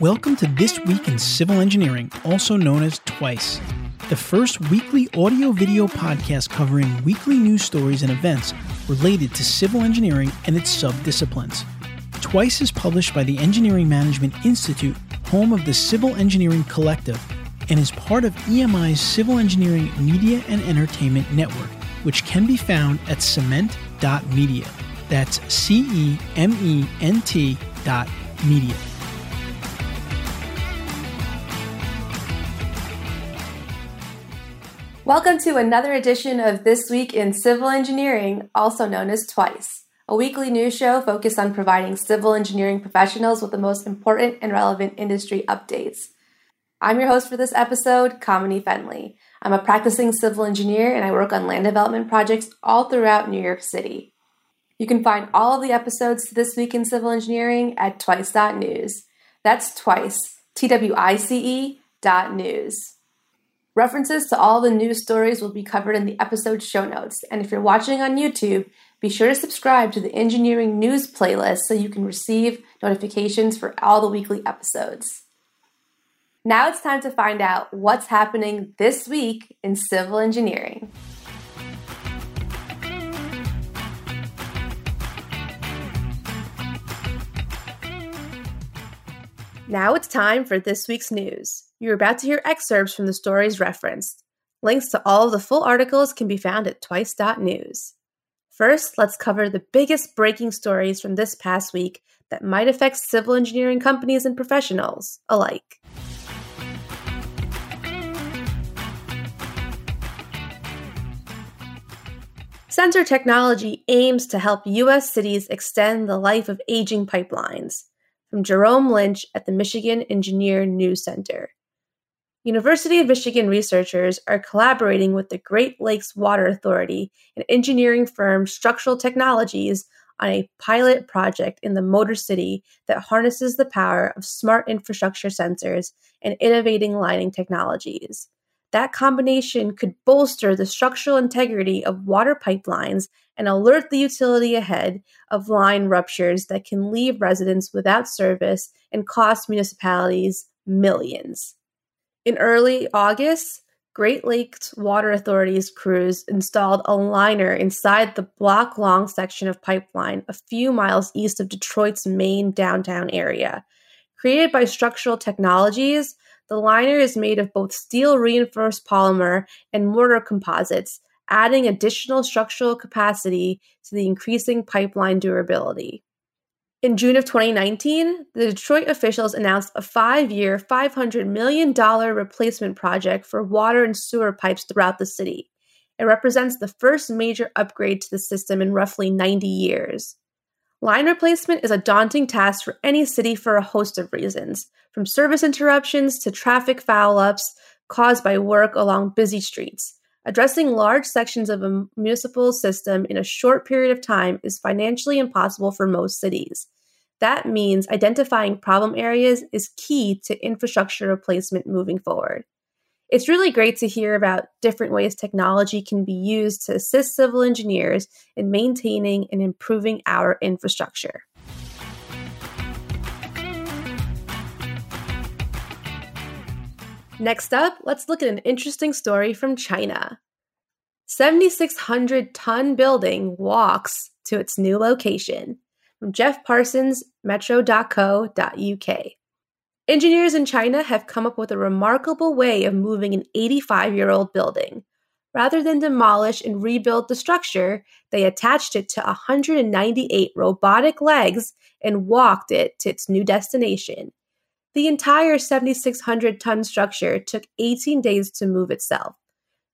Welcome to This Week in Civil Engineering, also known as TWICE, the first weekly audio video podcast covering weekly news stories and events related to civil engineering and its subdisciplines. TWICE is published by the Engineering Management Institute, home of the Civil Engineering Collective, and is part of EMI's Civil Engineering Media and Entertainment Network, which can be found at cement.media. That's C E M E N T dot media. Welcome to another edition of This Week in Civil Engineering, also known as TWICE, a weekly news show focused on providing civil engineering professionals with the most important and relevant industry updates. I'm your host for this episode, Kamini Fenley. I'm a practicing civil engineer and I work on land development projects all throughout New York City. You can find all of the episodes to This Week in Civil Engineering at twice.news. That's twice, T W I C E dot news. References to all the news stories will be covered in the episode show notes, and if you're watching on YouTube, be sure to subscribe to the Engineering News playlist so you can receive notifications for all the weekly episodes. Now it's time to find out what's happening this week in civil engineering. Now it's time for this week's news. You're about to hear excerpts from the stories referenced. Links to all of the full articles can be found at twice.news. First, let's cover the biggest breaking stories from this past week that might affect civil engineering companies and professionals alike. Sensor technology aims to help U.S. cities extend the life of aging pipelines. From Jerome Lynch at the Michigan Engineer News Center. University of Michigan researchers are collaborating with the Great Lakes Water Authority and engineering firm Structural Technologies on a pilot project in the Motor City that harnesses the power of smart infrastructure sensors and innovating lining technologies. That combination could bolster the structural integrity of water pipelines and alert the utility ahead of line ruptures that can leave residents without service and cost municipalities millions. In early August, Great Lakes Water Authority's crews installed a liner inside the block long section of pipeline a few miles east of Detroit's main downtown area. Created by Structural Technologies, the liner is made of both steel reinforced polymer and mortar composites, adding additional structural capacity to the increasing pipeline durability. In June of 2019, the Detroit officials announced a five year, $500 million replacement project for water and sewer pipes throughout the city. It represents the first major upgrade to the system in roughly 90 years. Line replacement is a daunting task for any city for a host of reasons, from service interruptions to traffic foul ups caused by work along busy streets. Addressing large sections of a municipal system in a short period of time is financially impossible for most cities. That means identifying problem areas is key to infrastructure replacement moving forward. It's really great to hear about different ways technology can be used to assist civil engineers in maintaining and improving our infrastructure. Next up, let's look at an interesting story from China. 7,600 ton building walks to its new location. From Jeff Parsons, metro.co.uk. Engineers in China have come up with a remarkable way of moving an 85 year old building. Rather than demolish and rebuild the structure, they attached it to 198 robotic legs and walked it to its new destination. The entire 7,600 ton structure took 18 days to move itself,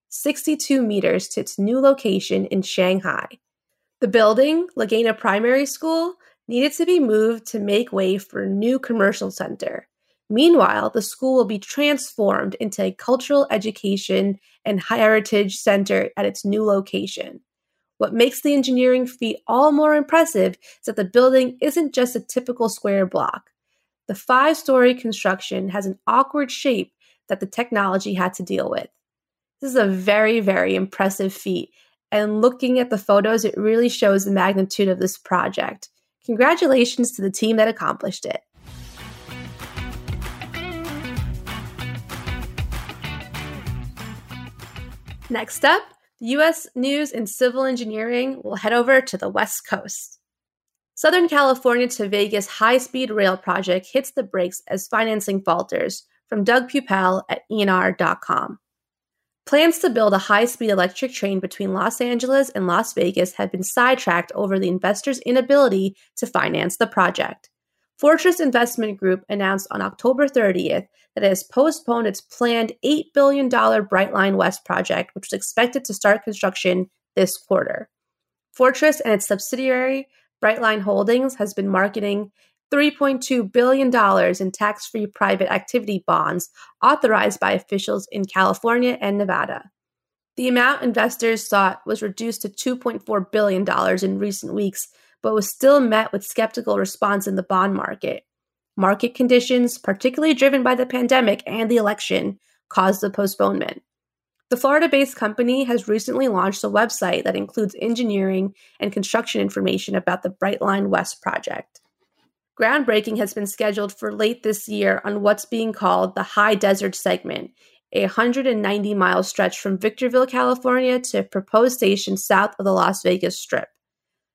62 meters to its new location in Shanghai. The building, Lagena Primary School, needed to be moved to make way for a new commercial center. Meanwhile, the school will be transformed into a cultural education and heritage center at its new location. What makes the engineering feat all more impressive is that the building isn't just a typical square block. The five story construction has an awkward shape that the technology had to deal with. This is a very, very impressive feat, and looking at the photos, it really shows the magnitude of this project. Congratulations to the team that accomplished it. Next up, US News and Civil Engineering will head over to the West Coast. Southern California to Vegas high speed rail project hits the brakes as financing falters, from Doug Pupel at ENR.com. Plans to build a high speed electric train between Los Angeles and Las Vegas have been sidetracked over the investors' inability to finance the project. Fortress Investment Group announced on October 30th that it has postponed its planned $8 billion Brightline West project, which was expected to start construction this quarter. Fortress and its subsidiary, Brightline Holdings, has been marketing $3.2 billion in tax free private activity bonds authorized by officials in California and Nevada. The amount investors sought was reduced to $2.4 billion in recent weeks but was still met with skeptical response in the bond market. Market conditions, particularly driven by the pandemic and the election, caused the postponement. The Florida based company has recently launched a website that includes engineering and construction information about the Brightline West project. Groundbreaking has been scheduled for late this year on what's being called the High Desert segment, a 190 mile stretch from Victorville, California to a proposed station south of the Las Vegas Strip.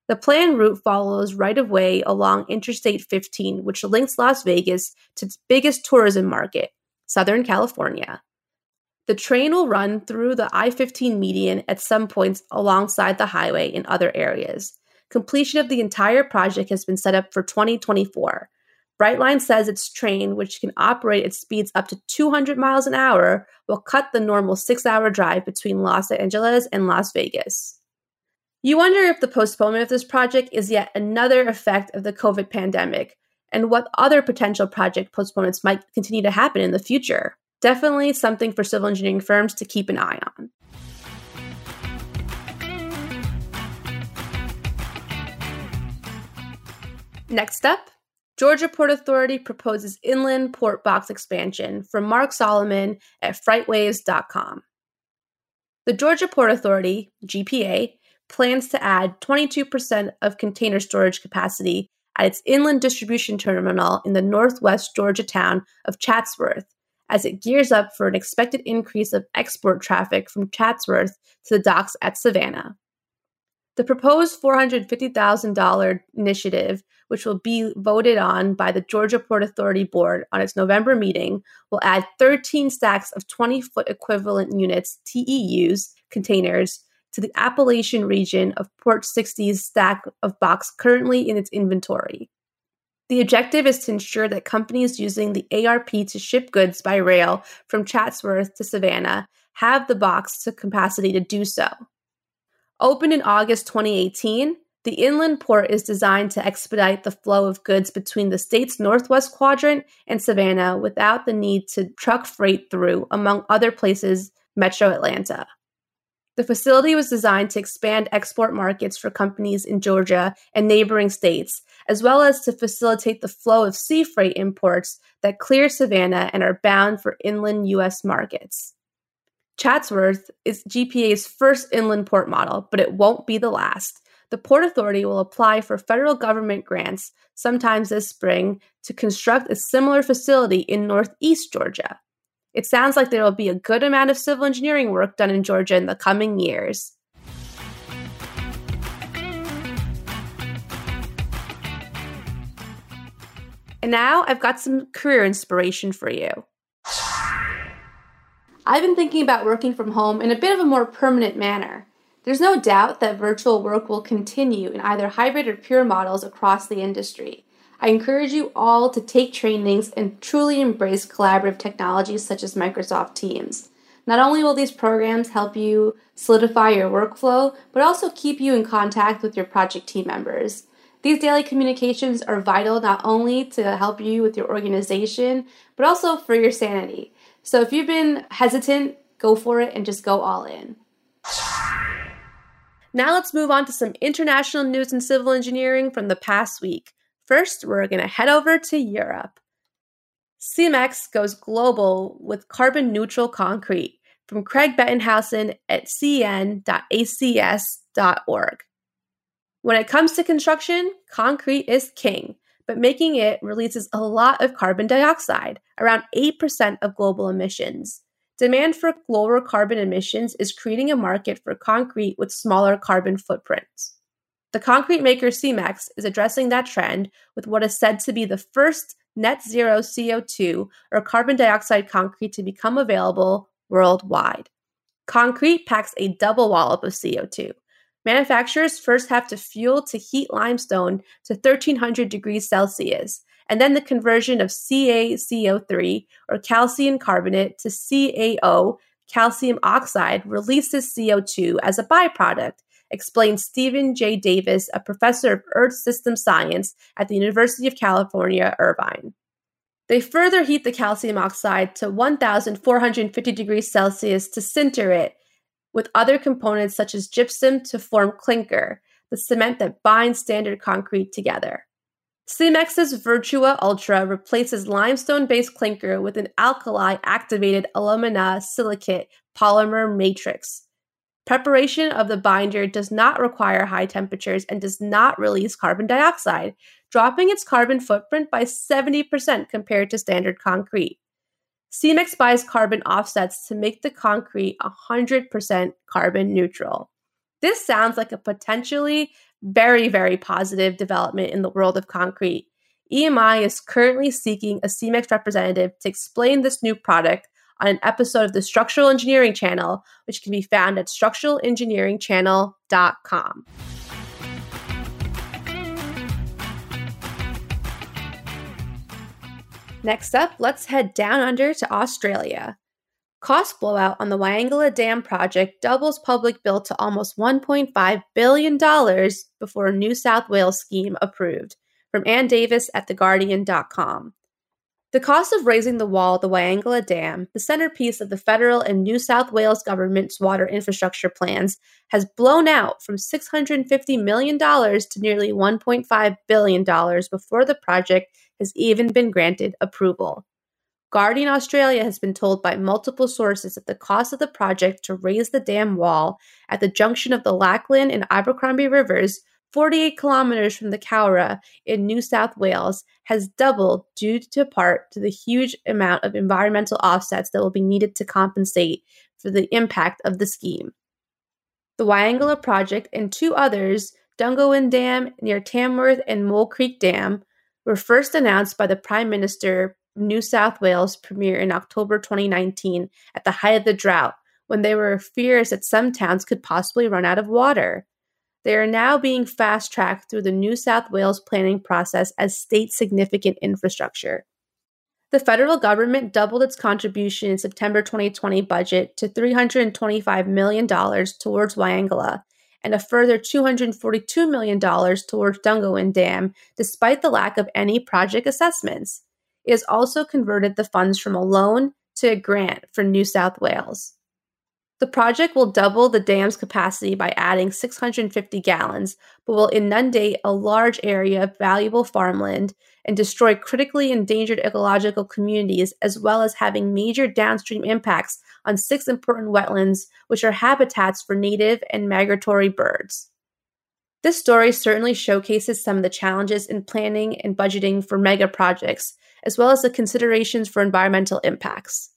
The planned route follows right of way along Interstate 15, which links Las Vegas to its biggest tourism market, Southern California. The train will run through the I 15 median at some points alongside the highway in other areas. Completion of the entire project has been set up for 2024. Brightline says its train, which can operate at speeds up to 200 miles an hour, will cut the normal six hour drive between Los Angeles and Las Vegas. You wonder if the postponement of this project is yet another effect of the COVID pandemic and what other potential project postponements might continue to happen in the future. Definitely something for civil engineering firms to keep an eye on. Next up, Georgia Port Authority proposes inland port box expansion from Mark Solomon at FreightWaves.com. The Georgia Port Authority, GPA, plans to add 22% of container storage capacity at its inland distribution terminal in the northwest Georgia town of Chatsworth as it gears up for an expected increase of export traffic from Chatsworth to the docks at Savannah. The proposed $450,000 initiative, which will be voted on by the Georgia Port Authority Board on its November meeting, will add 13 stacks of 20 foot equivalent units, TEUs, containers to the Appalachian region of Port 60's stack of box currently in its inventory. The objective is to ensure that companies using the ARP to ship goods by rail from Chatsworth to Savannah have the box to capacity to do so. Opened in August 2018, the inland port is designed to expedite the flow of goods between the state's northwest quadrant and Savannah without the need to truck freight through, among other places, metro Atlanta. The facility was designed to expand export markets for companies in Georgia and neighboring states, as well as to facilitate the flow of sea freight imports that clear Savannah and are bound for inland U.S. markets. Chatsworth is GPA's first inland port model, but it won't be the last. The Port Authority will apply for federal government grants sometimes this spring to construct a similar facility in Northeast Georgia. It sounds like there will be a good amount of civil engineering work done in Georgia in the coming years. And now I've got some career inspiration for you. I've been thinking about working from home in a bit of a more permanent manner. There's no doubt that virtual work will continue in either hybrid or pure models across the industry. I encourage you all to take trainings and truly embrace collaborative technologies such as Microsoft Teams. Not only will these programs help you solidify your workflow, but also keep you in contact with your project team members. These daily communications are vital not only to help you with your organization, but also for your sanity. So if you've been hesitant, go for it and just go all in. Now let's move on to some international news in civil engineering from the past week. First, we're going to head over to Europe. Cemex goes global with carbon neutral concrete from Craig Bettenhausen at cn.acs.org. When it comes to construction, concrete is king, but making it releases a lot of carbon dioxide, around 8% of global emissions. demand for lower carbon emissions is creating a market for concrete with smaller carbon footprints. The concrete maker Cemex is addressing that trend with what is said to be the first net zero CO2 or carbon dioxide concrete to become available worldwide. Concrete packs a double wallop of CO2. Manufacturers first have to fuel to heat limestone to 1300 degrees Celsius, and then the conversion of CaCO3 or calcium carbonate to CaO, calcium oxide, releases CO2 as a byproduct, explains Steven J. Davis, a professor of Earth System Science at the University of California, Irvine. They further heat the calcium oxide to 1450 degrees Celsius to sinter it with other components such as gypsum to form clinker, the cement that binds standard concrete together. Cemex's Vertua Ultra replaces limestone based clinker with an alkali activated alumina silicate polymer matrix. Preparation of the binder does not require high temperatures and does not release carbon dioxide, dropping its carbon footprint by 70% compared to standard concrete. Cemex buys carbon offsets to make the concrete 100% carbon neutral. This sounds like a potentially very, very positive development in the world of concrete. EMI is currently seeking a Cemex representative to explain this new product on an episode of the Structural Engineering Channel, which can be found at structuralengineeringchannel.com. Next up, let's head down under to Australia. Cost blowout on the Wyangala Dam project doubles public bill to almost $1.5 billion before a New South Wales scheme approved. From Anne Davies at TheGuardian.com. The cost of raising the wall at the Wyangala Dam, the centerpiece of the federal and New South Wales government's water infrastructure plans, has blown out from $650 million to nearly $1.5 billion before the project has even been granted approval. Guardian Australia has been told by multiple sources that the cost of the project to raise the dam wall at the junction of the Lachlan and Abercrombie rivers 48 kilometers from the Cowra in New South Wales, has doubled due to part to the huge amount of environmental offsets that will be needed to compensate for the impact of the scheme. The Wyangala project and two others, Dungowan Dam near Tamworth and Mole Creek Dam, were first announced by the Prime Minister of New South Wales Premier in October 2019 at the height of the drought, when there were fears that some towns could possibly run out of water. They are now being fast tracked through the New South Wales planning process as state significant infrastructure. The federal government doubled its contribution in September 2020 budget to $325 million towards Wyangala and a further $242 million towards Dungowan Dam, despite the lack of any project assessments. It has also converted the funds from a loan to a grant for New South Wales. The project will double the dam's capacity by adding 650 gallons, but will inundate a large area of valuable farmland and destroy critically endangered ecological communities, as well as having major downstream impacts on six important wetlands, which are habitats for native and migratory birds. This story certainly showcases some of the challenges in planning and budgeting for mega projects, as well as the considerations for environmental impacts.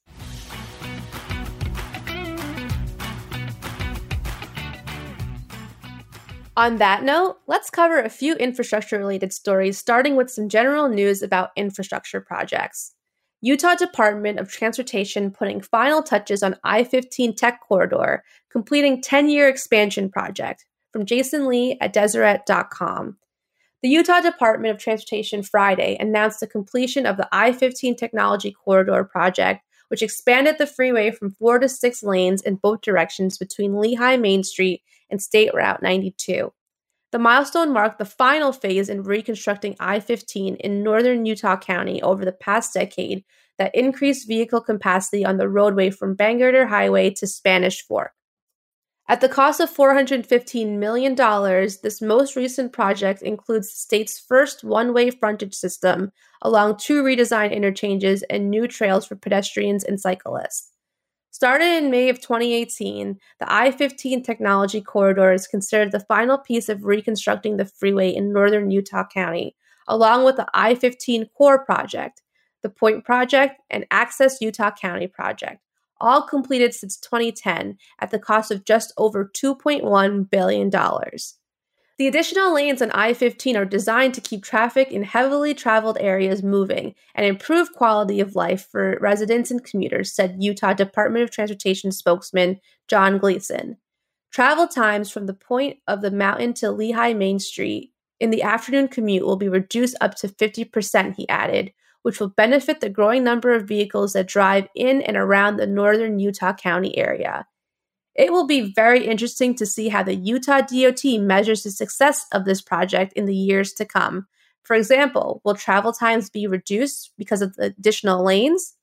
On that note, let's cover a few infrastructure related stories, starting with some general news about infrastructure projects. Utah Department of Transportation putting final touches on I 15 Tech Corridor, completing 10 year expansion project. From Jason Lee at Deseret.com. The Utah Department of Transportation Friday announced the completion of the I 15 Technology Corridor project, which expanded the freeway from four to six lanes in both directions between Lehi Main Street and State Route 92. The milestone marked the final phase in reconstructing I 15 in northern Utah County over the past decade that increased vehicle capacity on the roadway from Bangerter Highway to Spanish Fork. At the cost of $415 million, this most recent project includes the state's first one way frontage system along two redesigned interchanges and new trails for pedestrians and cyclists. Started in May of 2018, the I 15 technology corridor is considered the final piece of reconstructing the freeway in northern Utah County, along with the I 15 Core Project, the Point Project, and Access Utah County Project, all completed since 2010 at the cost of just over $2.1 billion. The additional lanes on I 15 are designed to keep traffic in heavily traveled areas moving and improve quality of life for residents and commuters, said Utah Department of Transportation spokesman John Gleason. Travel times from the point of the mountain to Lehi Main Street in the afternoon commute will be reduced up to 50%, he added, which will benefit the growing number of vehicles that drive in and around the northern Utah County area. It will be very interesting to see how the Utah DOT measures the success of this project in the years to come. For example, will travel times be reduced because of the additional lanes?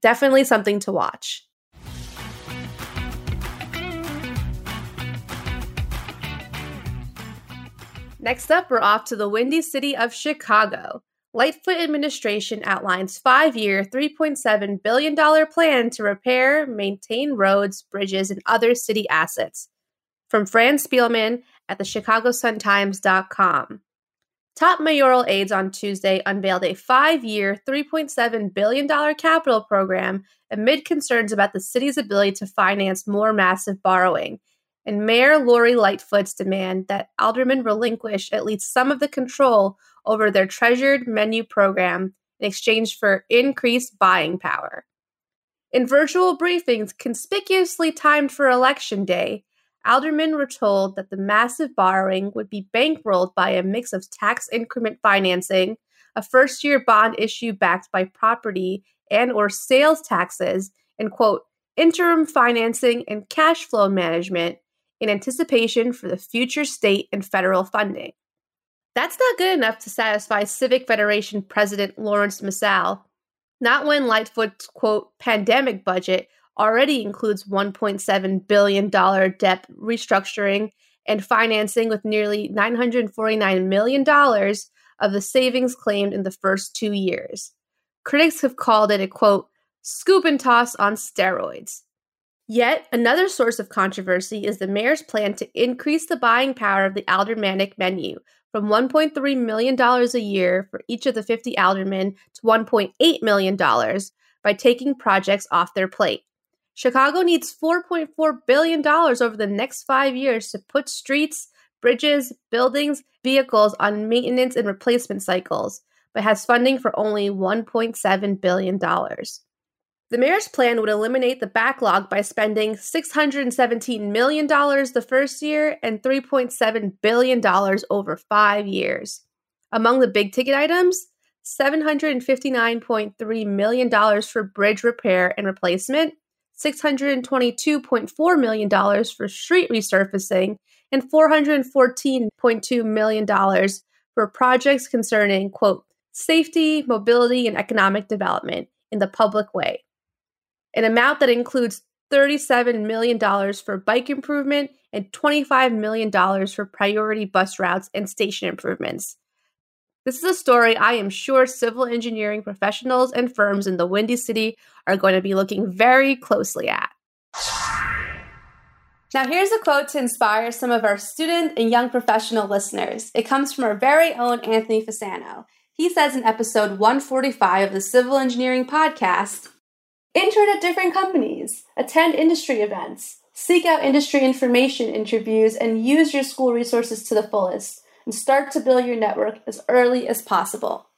Definitely something to watch. Next up, we're off to the windy city of Chicago. Lightfoot administration outlines five-year, $3.7 billion plan to repair, maintain roads, bridges, and other city assets. From Fran Spielman at the ChicagoSunTimes.com. Top mayoral aides on Tuesday unveiled a five-year, $3.7 billion capital program amid concerns about the city's ability to finance more massive borrowing and Mayor Lori Lightfoot's demand that aldermen relinquish at least some of the control over their treasured menu program in exchange for increased buying power. In virtual briefings conspicuously timed for Election Day, aldermen were told that the massive borrowing would be bankrolled by a mix of tax increment financing, a first-year bond issue backed by property and or sales taxes, and quote, interim financing and cash flow management in anticipation for the future state and federal funding. That's not good enough to satisfy Civic Federation President Laurence Msall, not when Lightfoot's quote pandemic budget already includes $1.7 billion debt restructuring and financing with nearly $949 million of the savings claimed in the first two years. Critics have called it a quote, scoop and toss on steroids. Yet another source of controversy is the mayor's plan to increase the buying power of the aldermanic menu from $1.3 million a year for each of the 50 aldermen to $1.8 million by taking projects off their plate. Chicago needs $4.4 billion over the next five years to put streets, bridges, buildings, vehicles on maintenance and replacement cycles, but has funding for only $1.7 billion. The mayor's plan would eliminate the backlog by spending $617 million the first year and $3.7 billion over five years. Among the big ticket items, $759.3 million for bridge repair and replacement, $622.4 million for street resurfacing, and $414.2 million for projects concerning, quote, safety, mobility, and economic development in the public way an amount that includes $37 million for bike improvement and $25 million for priority bus routes and station improvements. This is a story I am sure civil engineering professionals and firms in the Windy City are going to be looking very closely at. Now, here's a quote to inspire some of our student and young professional listeners. It comes from our very own Anthony Fasano. He says in episode 145 of the Civil Engineering Podcast Intern at different companies, attend industry events, seek out industry information interviews, and use your school resources to the fullest, and start to build your network as early as possible.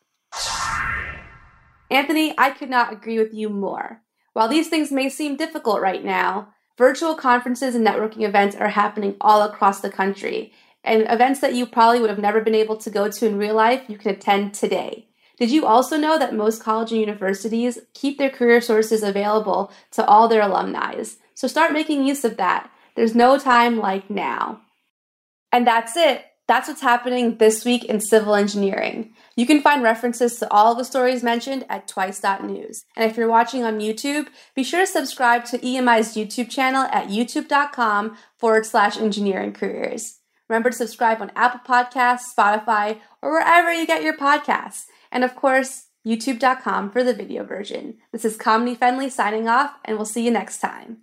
Anthony, I could not agree with you more. While these things may seem difficult right now, virtual conferences and networking events are happening all across the country, and events that you probably would have never been able to go to in real life, you can attend today. Did you also know that most college and universities keep their career sources available to all their alumni? So start making use of that. There's no time like now. And that's it. That's what's happening this week in civil engineering. You can find references to all the stories mentioned at twice.news. And if you're watching on YouTube, be sure to subscribe to EMI's YouTube channel at youtube.com forward slash engineering careers. Remember to subscribe on Apple Podcasts, Spotify, or wherever you get your podcasts and of course, youtube.com for the video version. This is Kamini Fenley signing off, and we'll see you next time.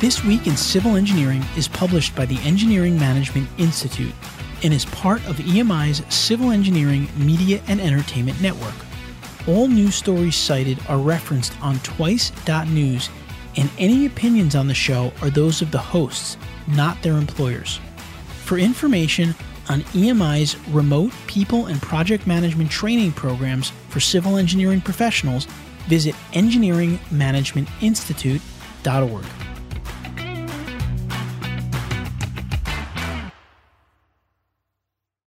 This Week in Civil Engineering is published by the Engineering Management Institute and is part of EMI's Civil Engineering Media and Entertainment Network. All news stories cited are referenced on twice.news, and any opinions on the show are those of the hosts, not their employers. For information on EMI's remote people and project management training programs for civil engineering professionals, visit engineeringmanagementinstitute.org.